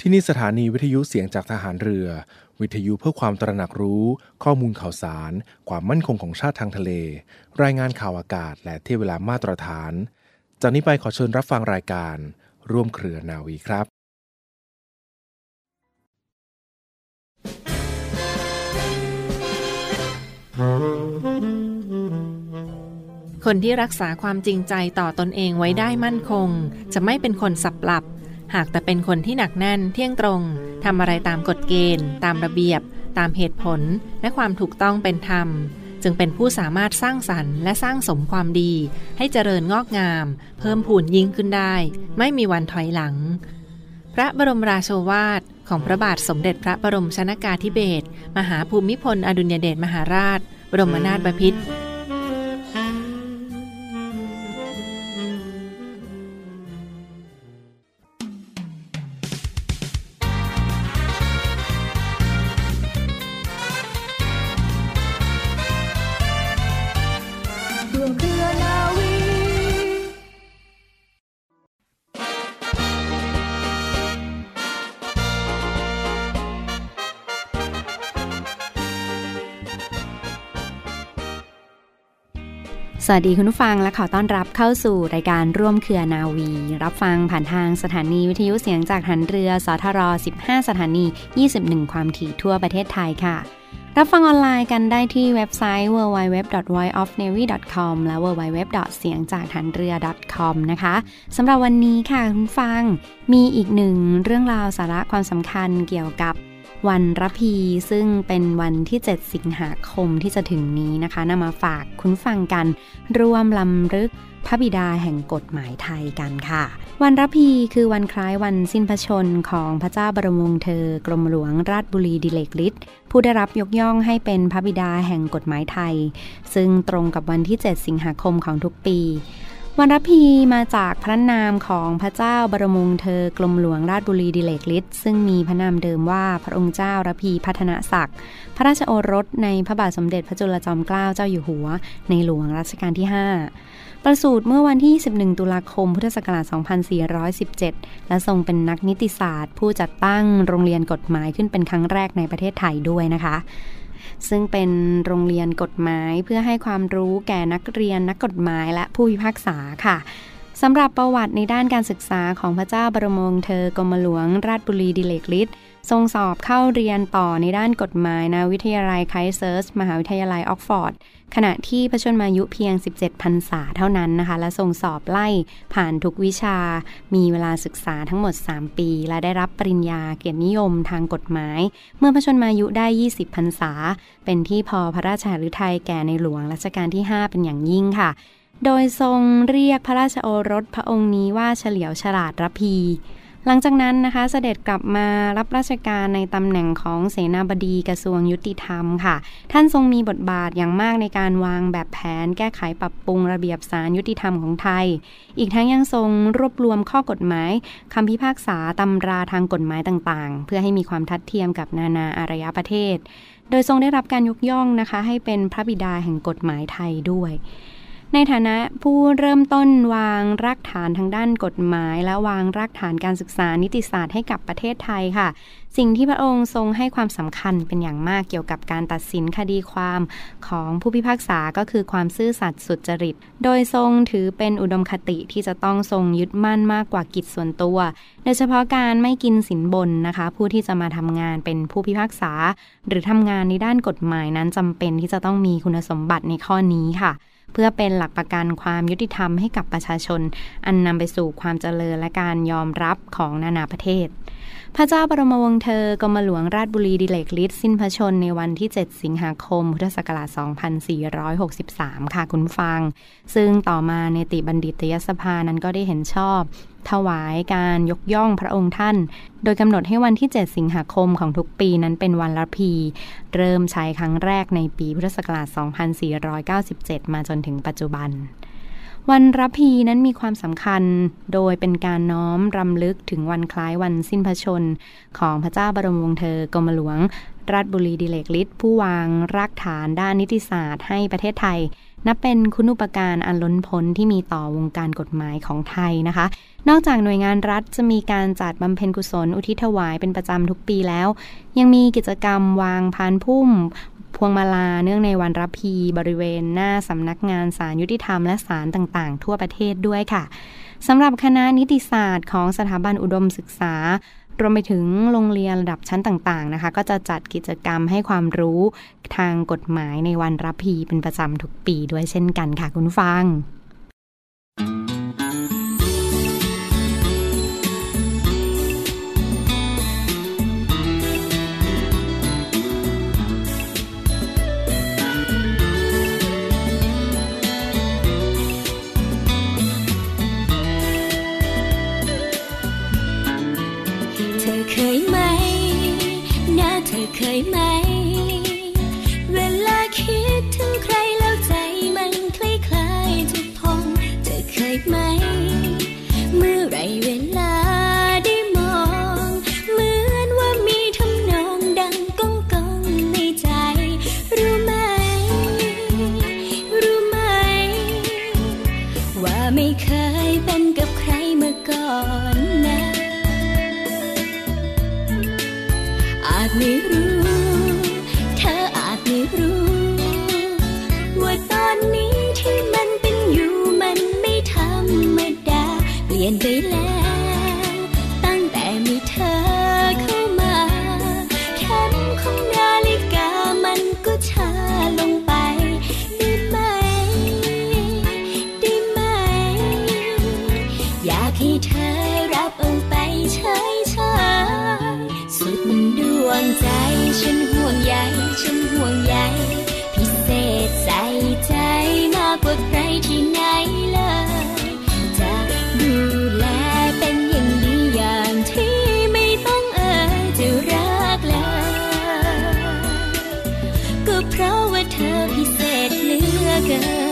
ที่นี่สถานีวิทยุเสียงจากทหารเรือ วิทยุเพื่อความตระหนักรู้ ข้อมูลข่าวสาร ความมั่นคงของชาติทางทะเล รายงานข่าวอากาศ และเที่ยเวลามาตรฐาน จากนี้ไปขอเชิญรับฟังรายการ ร่วมเครือนาวีครับคนที่รักษาความจริงใจต่อตอนเองไว้ได้มั่นคง จะไม่เป็นคนสับหลับ หากแต่เป็นคนที่หนักแน่นเที่ยงตรงทำอะไรตามกฎเกณฑ์ ตามระเบียบ ตามเหตุผล และความถูกต้องเป็นธรรม จึงเป็นผู้สามารถสร้างสรรค์และสร้างสมความดี ให้เจริญงอกงาม เพิ่มพูนยิ่งขึ้นได้ ไม่มีวันถอยหลัง พระบรมราโชวาทของพระบาทสมเด็จพระบรมชนากาธิเบศรมหาภูมิพลอดุลยเดชมหาราช บรมนาถบพิตร สวัสดีคุณผู้ฟังและขอต้อนรับเข้าสู่รายการร่วมเครือนาวี รับฟังผ่านทางสถานีวิทยุเสียงจากหันเรือสทร 15 สถานี 21 ความถี่ทั่วประเทศไทยค่ะ รับฟังออนไลน์กันได้ที่เว็บไซต์ www.voiceofnavy.com และ www. เสียงจากหันเรือ .com นะคะสำหรับวันนี้ค่ะคุณฟังมีอีกหนึ่งเรื่องราวสาระความสำคัญเกี่ยวกับ วันระพีซึ่งเป็นวันที่ 7 สิงหาคมที่จะถึงนี้นะคะนำมาฝากคุณฟังกัน ร่วมรำลึกพระบิดาแห่งกฎหมายไทยกันค่ะ วันรพีคือวันคล้ายวันสิ้นพระชนม์ของพระเจ้าบรมวงศ์เธอ กรมหลวงราชบุรีดิเรกฤทธิ์ผู้ได้รับยกย่องให้เป็นพระบิดาแห่งกฎหมายไทย ซึ่งตรงกับวันที่ 7 สิงหาคมของทุกปี วันรพีมาจากพระนามของพระเจ้าบรมวงศ์เธอกรมหลวงราชบุรีดิเรกฤทธิ์ซึ่งมีพระนามเดิมว่าพระองค์เจ้ารพีพัฒนศักดิ์ พระราชโอรสในพระบาทสมเด็จพระจุลจอมเกล้าเจ้าอยู่หัว ในหลวงรัชกาลที่ 5 ประสูติเมื่อวันที่21ตุลาคม พุทธศักราช 2417 และทรงเป็นนักนิติศาสตร์ ผู้จัดตั้งโรงเรียนกฎหมายขึ้นเป็นครั้งแรกในประเทศไทยด้วยนะคะ ซึ่งเป็นโรงเรียนกฎหมายเพื่อให้ความรู้แก่นักเรียนนักกฎหมายและผู้พิพากษาค่ะสำหรับประวัติในด้านการศึกษาของพระเจ้าบรมวงศ์เธอกรมหลวงราชบุรีดิเลกฤทธิ์ ทรงสอบเข้าเรียนต่อในด้านกฎหมายณ วิทยาลัยไครสต์เชิร์ช มหาวิทยาลัยออกซฟอร์ด ขณะที่พระชนมายุเพียง 17พรรษาเท่านั้นนะคะ และทรงสอบไล่ผ่านทุกวิชา มีเวลาศึกษาทั้งหมด 3 ปี และได้รับปริญญาเกียรตินิยมทางกฎหมาย เมื่อพระชนมายุได้ 20พรรษา เป็นที่พอพระราชหฤทัยแก่ในหลวงรัชกาลที่ 5 เป็นอย่างยิ่งค่ะ โดยทรงเรียกพระราชโอรสพระองค์นี้ว่าเฉลียวฉลาดรพี หลังจากนั้นนะคะเสด็จกลับมารับราชการในตำแหน่งของเสนาบดีกระทรวงยุติธรรมค่ะ ท่านทรงมีบทบาทอย่างมากในการวางแบบแผน แก้ไขปรับปรุงระเบียบศาลยุติธรรมของไทย อีกทั้งยังทรงรวบรวมข้อกฎหมายคำพิพากษาตำราทางกฎหมายต่างๆ เพื่อให้มีความทัดเทียมกับนานาอารยประเทศ โดยทรงได้รับการยกย่องนะคะ ให้เป็นพระบิดาแห่งกฎหมายไทยด้วย ในฐานะผู้เริ่มต้นวางรากฐานทางด้านกฎหมาย และวางรากฐานการศึกษานิติศาสตร์ให้กับประเทศไทยค่ะ สิ่งที่พระองค์ทรงให้ความสำคัญเป็นอย่างมากเกี่ยวกับการตัดสินคดีความของผู้พิพากษาก็คือความซื่อสัตย์สุจริต โดยทรงถือเป็นอุดมคติที่จะต้องทรงยึดมั่นมากกว่ากิจส่วนตัว โดยเฉพาะการไม่กินสินบนนะคะ ผู้ที่จะมาทำงานเป็นผู้พิพากษา หรือทำงานในด้านกฎหมายนั้นจำเป็นที่จะต้องมีคุณสมบัติในข้อนี้ค่ะ เพื่อเป็นหลักประกันความยุติธรรมให้กับประชาชน อันนำไปสู่ความเจริญและการยอมรับของนานาประเทศ พระเจ้าบรมวงศ์เธอกรมหลวงราชบุรีดิเลกฤทธิ์สิ้นพระชนในวันที่ 7 สิงหาคม พุทธศักราช 2463 ค่ะคุณฟัง ซึ่งต่อมาในติบัณฑิตยสภานั้นก็ได้เห็นชอบ ถวายการยกย่องพระองค์ท่าน โดยกำหนดให้วันที่ 7 สิงหาคมของทุกปีนั้นเป็นวันละพี เริ่มใช้ครั้งแรกในปีพุทธศักราช 2497 มาจนถึงปัจจุบันวันรับพีนั้นมีความสำคัญโดยเป็นการน้อมรำลึกถึงวันคล้ายวันสิ้นพระชน ของพระเจ้าบรมวงศ์เธอกรมหลวงราชบุรีดิเลกฤทธิ์ผู้วางรากฐานด้านนิติศาสตร์ให้ประเทศไทย นับเป็นคุณุปการอันล้นพ้นที่มีต่อวงการกฎหมายของไทยนะคะ นอกจากหน่วยงานรัฐจะมีการจัดบำเพ็ญกุศลอุทิศถวายเป็นประจำทุกปีแล้ว ยังมีกิจกรรมวางพานพุ่มพวงมาลาเนื่องในวันรับพีบริเวณหน้าสำนักงานศาลยุติธรรมและศาลต่างๆ ทั่วประเทศด้วยค่ะสำหรับคณะนิติศาสตร์ของสถาบันอุดมศึกษา รวมไปถึงโรงเรียนระดับชั้นต่างๆนะคะ ก็จะจัดกิจกรรมให้ความรู้ทางกฎหมายในวันรับพีเป็นประจำทุกปีด้วยเช่นกันค่ะคุณฟัง ไม่รู้ เธออาจไม่รู้ ว่าตอนนี้ที่มันเป็นอยู่มันไม่ธรรมดา เปลี่ยนไปแล้ว Yeah.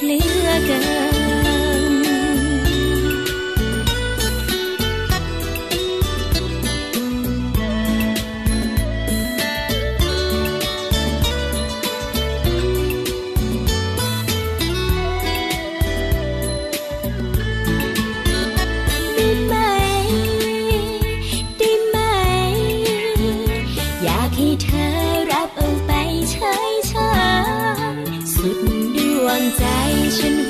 你哥哥。心。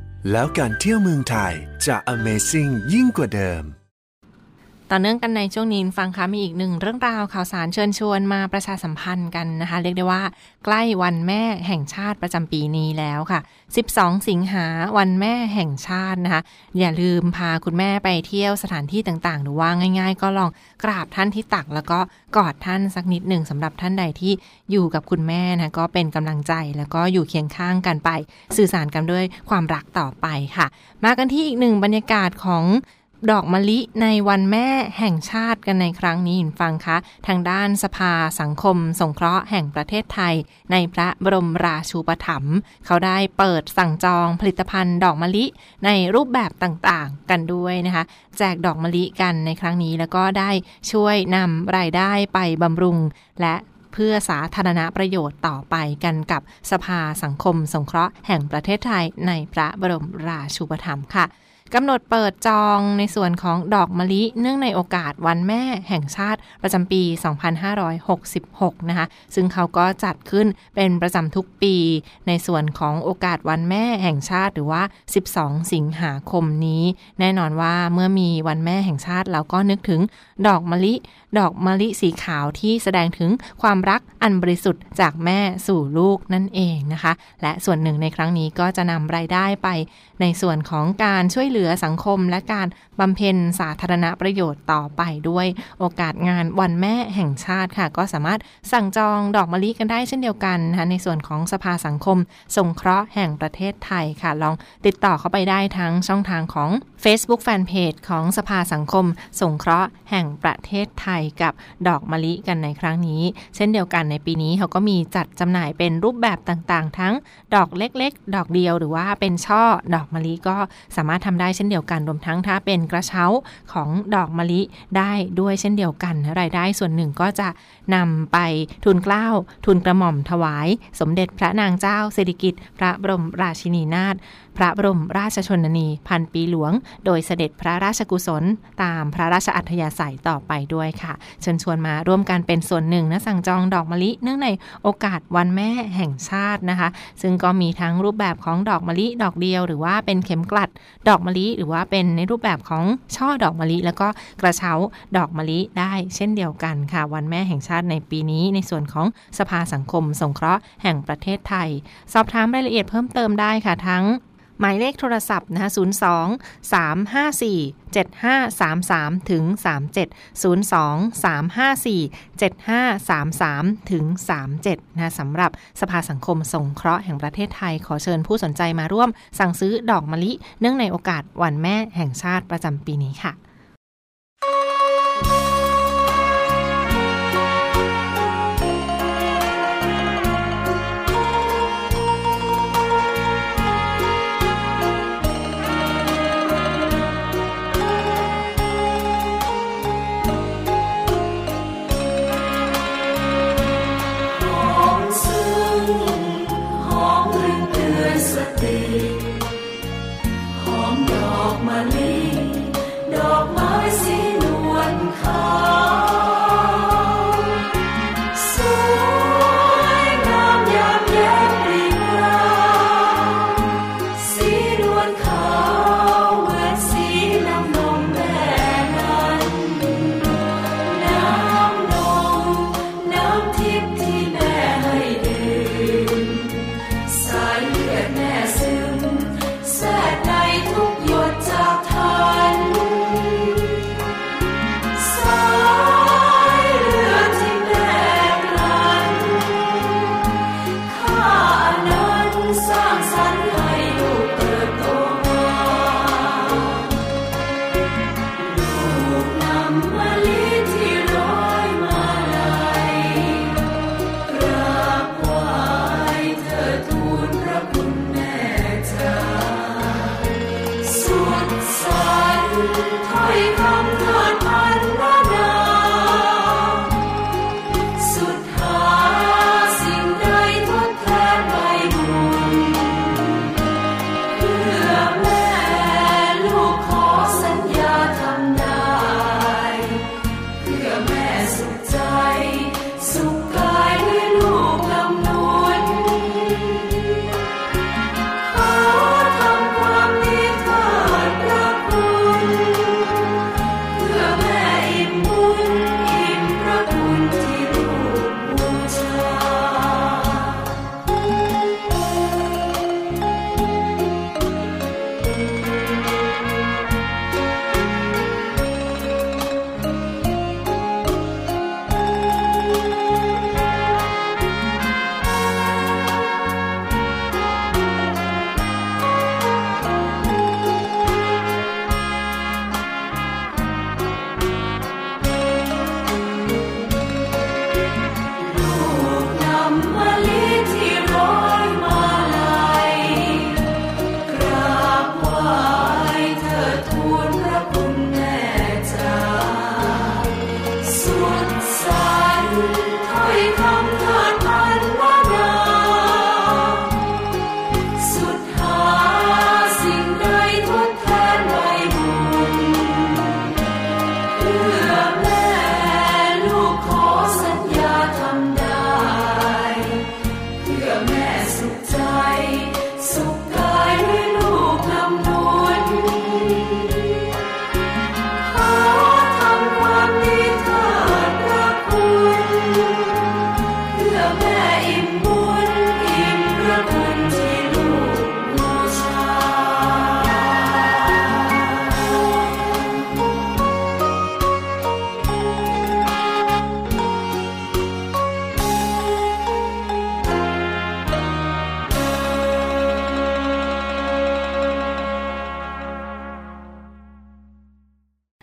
แล้วการเที่ยวเมืองไทยจะ Amazing ยิ่งกว่าเดิม ต่อเนื่องกันในช่วงนี้ฟังคะมีอีกหนึ่งเรื่องราวข่าวสารเชิญชวนมาประชาสัมพันธ์กันนะคะ เรียกได้ว่า ใกล้วันแม่แห่งชาติประจำปีนี้แล้วค่ะ 12 สิงหาวันแม่แห่งชาตินะคะ อย่าลืมพาคุณแม่ไปเที่ยวสถานที่ต่างๆ หรือว่าง่าย ๆ ก็ลองกราบท่านที่ตัก แล้วก็กอดท่านสักนิดหนึ่งสำหรับท่านใดที่อยู่กับคุณแม่นะก็เป็นกำลังใจแล้วก็อยู่เคียงข้างกันไป สื่อสารกันด้วยความรักต่อไปค่ะ มากันที่อีกหนึ่งบรรยากาศของ ดอกมะลิในวันแม่แห่งชาติกันในครั้งนี้ฟังคะ ทางด้านสภาสังคม สงเคราะห์แห่งประเทศไทย ในพระบรมราชูปถัมภ์เขาได้เปิดสั่งจองผลิตภัณฑ์ดอกมะลิในรูปแบบต่างๆ กันด้วยนะคะ แจกดอกมะลิกันในครั้งนี้แล้วก็ได้ช่วยนำรายได้ไปบำรุง และเพื่อสาธารณประโยชน์ต่อไปกันกับสภาสังคม สงเคราะห์แห่งประเทศไทยในพระบรมราชูปถัมภ์ค่ะ กำหนดเปิดจองในส่วนของดอกมะลิ เนื่องในโอกาสวันแม่แห่งชาติประจำปี 2566 นะคะ ซึ่งเขาก็จัดขึ้นเป็นประจำทุกปี ในส่วนของโอกาสวันแม่แห่งชาติหรือว่า 12 สิงหาคมนี้ แน่นอนว่าเมื่อมีวันแม่แห่งชาติเราก็นึกถึงดอกมะลิ ดอกมะลิสีขาวที่แสดงถึงความรักอันบริสุทธิ์จากแม่สู่ลูกนั่นเองนะคะ และส่วนหนึ่งในครั้งนี้ก็จะนำรายได้ไป ในส่วนของการช่วยเหลือสังคมและการบำเพ็ญสาธารณประโยชน์ต่อไปด้วยโอกาสงานวันแม่แห่งชาติค่ะ ก็สามารถสั่งจองดอกมะลิกันได้เช่นเดียวกันนะคะในส่วนของสภาสังคม สงเคราะห์แห่งประเทศไทยค่ะ ลองติดต่อเข้าไปได้ทั้งช่องทางของ Facebook Fanpage ของสภาสังคม สงเคราะห์แห่งประเทศไทยกับดอกมะลิกันในครั้งนี้ เช่นเดียวกันในปีนี้เขาก็มีจัดจำหน่ายเป็นรูปแบบต่างๆ ทั้งดอกเล็กๆ ดอกเดียวหรือว่าเป็นช่อดอกมะลิก็สามารถทำได้เช่นเดียวกันรวมทั้งถ้าเป็นกระเช้าของดอกมะลิได้ด้วยเช่นเดียวกันรายได้ส่วนหนึ่งก็จะนำไปทุนเกล้าทุนกระหม่อมถวาย สมเด็จพระนางเจ้าสิริกิติ์พระบรมราชินีนาถพระบรมราชชนนี พันปีหลวงโดยเสด็จพระราชกุศลตามพระราชอัธยาศัยต่อไปด้วยค่ะ เชิญชวนมาร่วมกันเป็นส่วนหนึ่งนะสั่งจองดอกมะลิ เนื่องในโอกาสวันแม่แห่งชาตินะคะ ซึ่งก็มีทั้งรูปแบบของดอกมะลิดอกเดียว หรือว่าเป็นเข็มกลัดดอกมะลิ หรือว่าเป็นในรูปแบบของช่อดอกมะลิ แล้วก็กระเช้าดอกมะลิได้เช่นเดียวกันค่ะ วันแม่แห่งชาติในปีนี้ในส่วนของสภาสังคมสงเคราะห์แห่งประเทศไทย สอบถามรายละเอียดเพิ่มเติมได้ค่ะทั้ง หมายเลขโทรศัพท์นะคะ02 354 7533ถึง37 02 354 7533ถึง37นะสำหรับสภาสังคมสงเคราะห์แห่งประเทศไทย ขอเชิญผู้สนใจมาร่วม สั่งซื้อดอกมะลิ เนื่องในโอกาสวันแม่แห่งชาติประจำปีนี้ค่ะ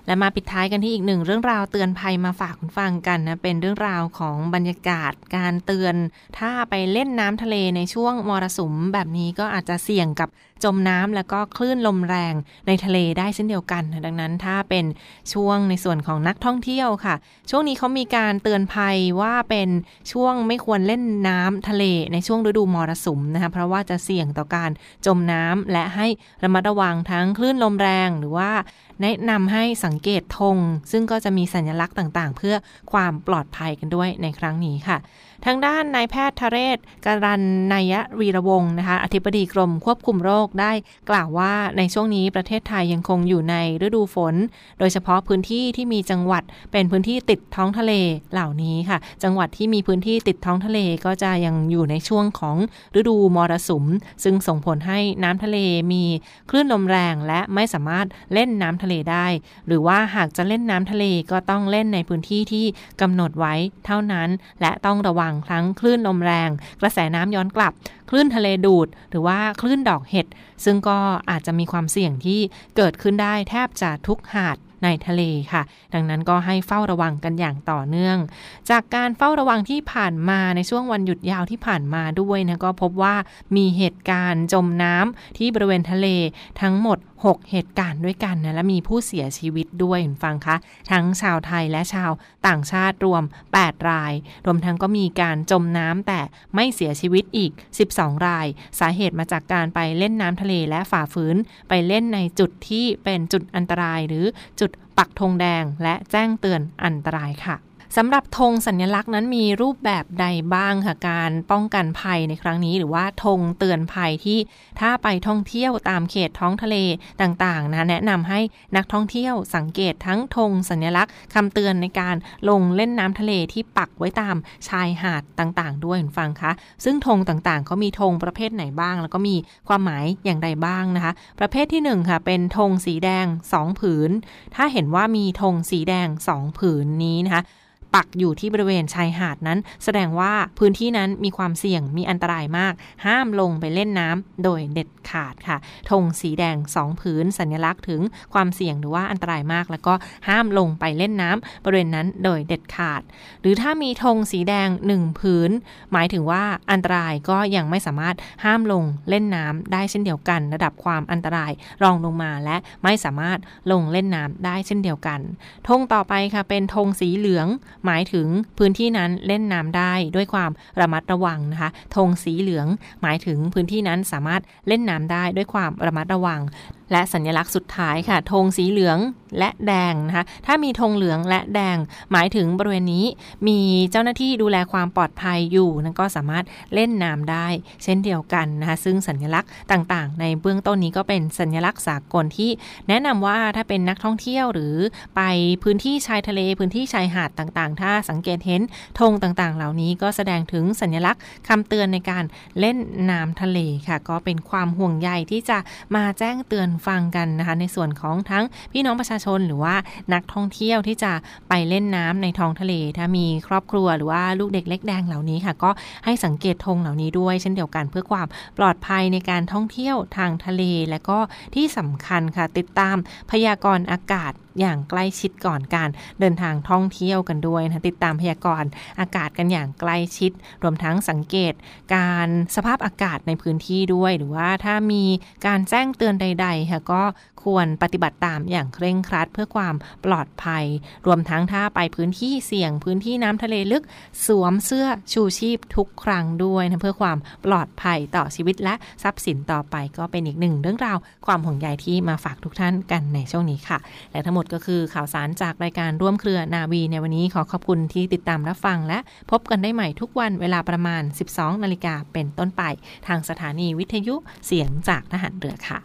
และมาปิดท้ายกันที่อีกหนึ่งเรื่องราวเตือนภัยมาฝากคุณฟังกันนะ เป็นเรื่องราวของบรรยากาศการเตือน ถ้าไปเล่นน้ำทะเลในช่วงมรสุมแบบนี้ก็อาจจะเสี่ยงกับจมน้ำแล้วก็คลื่นลมแรงในทะเลได้เช่นเดียวกัน ดังนั้นถ้าเป็นช่วงในส่วนของนักท่องเที่ยวค่ะ ช่วงนี้เขามีการเตือนภัยว่าเป็นช่วงไม่ควรเล่นน้ำทะเลในช่วงฤดูมรสุมนะคะเพราะว่าจะเสี่ยงต่อการจมน้ำและให้ระมัดระวังทั้งคลื่นลมแรงหรือว่าแนะนำให้สังเกตธงซึ่งก็จะมีสัญลักษณ์ต่างๆ เพื่อความปลอดภัยกันด้วยในครั้งนี้ค่ะ ทางด้านนายแพทย์ทเรศการันนายวีระวงนะคะอธิบดีกรมควบคุมโรคได้กล่าวว่าในช่วงนี้ประเทศไทยยังคงอยู่ในฤดูฝน โดยเฉพาะพื้นที่ที่มีจังหวัดเป็นพื้นที่ติดท้องทะเลเหล่านี้ค่ะ จังหวัดที่มีพื้นที่ติดท้องทะเลก็จะยังอยู่ในช่วงของฤดูมรสุม ซึ่งส่งผลให้น้ำทะเลมีคลื่นลมแรงและไม่สามารถเล่นน้ำทะเลได้ หรือว่าหากจะเล่นน้ำทะเลก็ต้องเล่นในพื้นที่ที่กำหนดไว้เท่านั้น และต้องระวังงทั้งคลื่นลมแรง กระแสน้ำย้อนกลับ คลื่นทะเลดูด หรือว่าคลื่นดอกเห็ด ซึ่งก็อาจจะมีความเสี่ยงที่เกิดขึ้นได้แทบจะทุกหาดในทะเลค่ะ ดังนั้นก็ให้เฝ้าระวังกันอย่างต่อเนื่อง จากการเฝ้าระวังที่ผ่านมาในช่วงวันหยุดยาวที่ผ่านมาด้วยนะก็พบว่ามีเหตุการณ์จมน้ำที่บริเวณทะเลทั้งหมด6 เหตุการณ์ด้วยกันนะและมีผู้เสียชีวิตด้วยคุณฟังคะ ทั้งชาวไทยและชาวต่างชาติรวม 8 ราย รวมทั้งก็มีการจมน้ำแต่ไม่เสียชีวิตอีก 12 ราย สาเหตุมาจากการไปเล่นน้ำทะเลและฝ่าฝืน ไปเล่นในจุดที่เป็นจุดอันตรายหรือจุดปักธงแดงและแจ้งเตือนอันตรายค่ะ สำหรับธงสัญลักษณ์นั้นมีรูปแบบใดบ้างค่ะการป้องกันภัยในครั้งนี้ หรือว่าธงเตือนภัยที่ถ้าไปท่องเที่ยวตามเขตท้องทะเลต่างๆนะแนะนำให้นักท่องเที่ยวสังเกตทั้งธงสัญลักษณ์คำเตือนในการลงเล่นน้ำทะเลที่ปักไว้ตามชายหาดต่างๆ ด้วยฟังคะซึ่งธงต่างๆเขามีธงประเภทไหนบ้าง แล้วก็มีความหมายอย่างใดบ้างนะคะ ประเภทที่1ค่ะเป็นธงสีแดง 2 ผืน ถ้าเห็นว่ามีธงสีแดง 2 ผืนนี้นะคะ ปักอยู่ที่บริเวณชายหาดนั้น แสดงว่าพื้นที่นั้นมีความเสี่ยงมีอันตรายมาก ห้ามลงไปเล่นน้ำโดยเด็ดขาดค่ะธงสีแดง 2 ผืน สัญลักษณ์ถึงความเสี่ยงหรือว่าอันตรายมาก แล้วก็ห้ามลงไปเล่นน้ำบริเวณนั้นโดยเด็ดขาด หรือถ้ามีธงสีแดง 1 ผืน หมายถึงว่าอันตรายก็ยังไม่สามารถห้ามลงเล่นน้ำได้เช่นเดียวกัน ระดับความอันตรายรองลงมาและไม่สามารถลงเล่นน้ำได้เช่นเดียวกันธงต่อไปค่ะเป็นธงสีเหลืองหมายถึงพื้นที่นั้นเล่นน้ำได้ด้วยความระมัดระวังนะคะธงสีเหลือง หมายถึงพื้นที่นั้นสามารถเล่นน้ำได้ด้วยความระมัดระวัง และสัญลักษณ์สุดท้ายค่ะธงสีเหลืองและแดงนะคะ ถ้ามีธงเหลืองและแดง หมายถึงบริเวณนี้มีเจ้าหน้าที่ดูแลความปลอดภัยอยู่นั่นก็สามารถเล่นน้ำได้ เช่นเดียวกันนะคะ ซึ่งสัญลักษณ์ต่างๆ ในเบื้องต้นนี้ก็เป็นสัญลักษณ์สากลที่แนะนำว่าถ้าเป็นนักท่องเที่ยวหรือไปพื้นที่ชายทะเลพื้นที่ชายหาดต่างๆ ถ้าสังเกตเห็นธงต่างๆ เหล่านี้ก็แสดงถึงสัญลักษณ์คำเตือนในการเล่นน้ำทะเลค่ะ ก็เป็นความห่วงใยที่จะมาแจ้งเตือนฟังกันนะคะ ในส่วนของทั้งพี่น้องประชาชนหรือว่านักท่องเที่ยวที่จะไปเล่นน้ำในท้องทะเล ถ้ามีครอบครัวหรือว่าลูกเด็กเล็กแดงเหล่านี้ค่ะ ก็ให้สังเกตธงเหล่านี้ด้วย เช่นเดียวกันเพื่อความปลอดภัยในการท่องเที่ยวทางทะเล และก็ที่สำคัญค่ะติดตามพยากรณ์อากาศ อย่างใกล้ชิดก่อนการเดินทางท่องเที่ยวกันด้วยนะติดตามพยากรณ์อากาศกันอย่างใกล้ชิด รวมทั้งสังเกตการสภาพอากาศในพื้นที่ด้วย หรือว่าถ้ามีการแจ้งเตือนใดๆค่ะก็ควรปฏิบัติตามอย่างเคร่งครัดเพื่อความปลอดภัย รวมทั้งถ้าไปพื้นที่เสี่ยงพื้นที่น้ำทะเลลึก สวมเสื้อชูชีพทุกครั้งด้วยนะเพื่อความปลอดภัยต่อชีวิตและทรัพย์สินต่อไปก็เป็นอีกหนึ่งเรื่องราวความห่วงใยที่มาฝากทุกท่านกันในช่วงนี้ค่ะ และทั้งหมดก็คือข่าวสารจากรายการร่วมเครือนาวีในวันนี้ขอขอบคุณที่ติดตามรับฟังและพบกันได้ใหม่ทุกวันเวลาประมาณ 12 นาฬิกาเป็นต้นไป ทางสถานีวิทยุเสียงจากทหารเรือค่ะ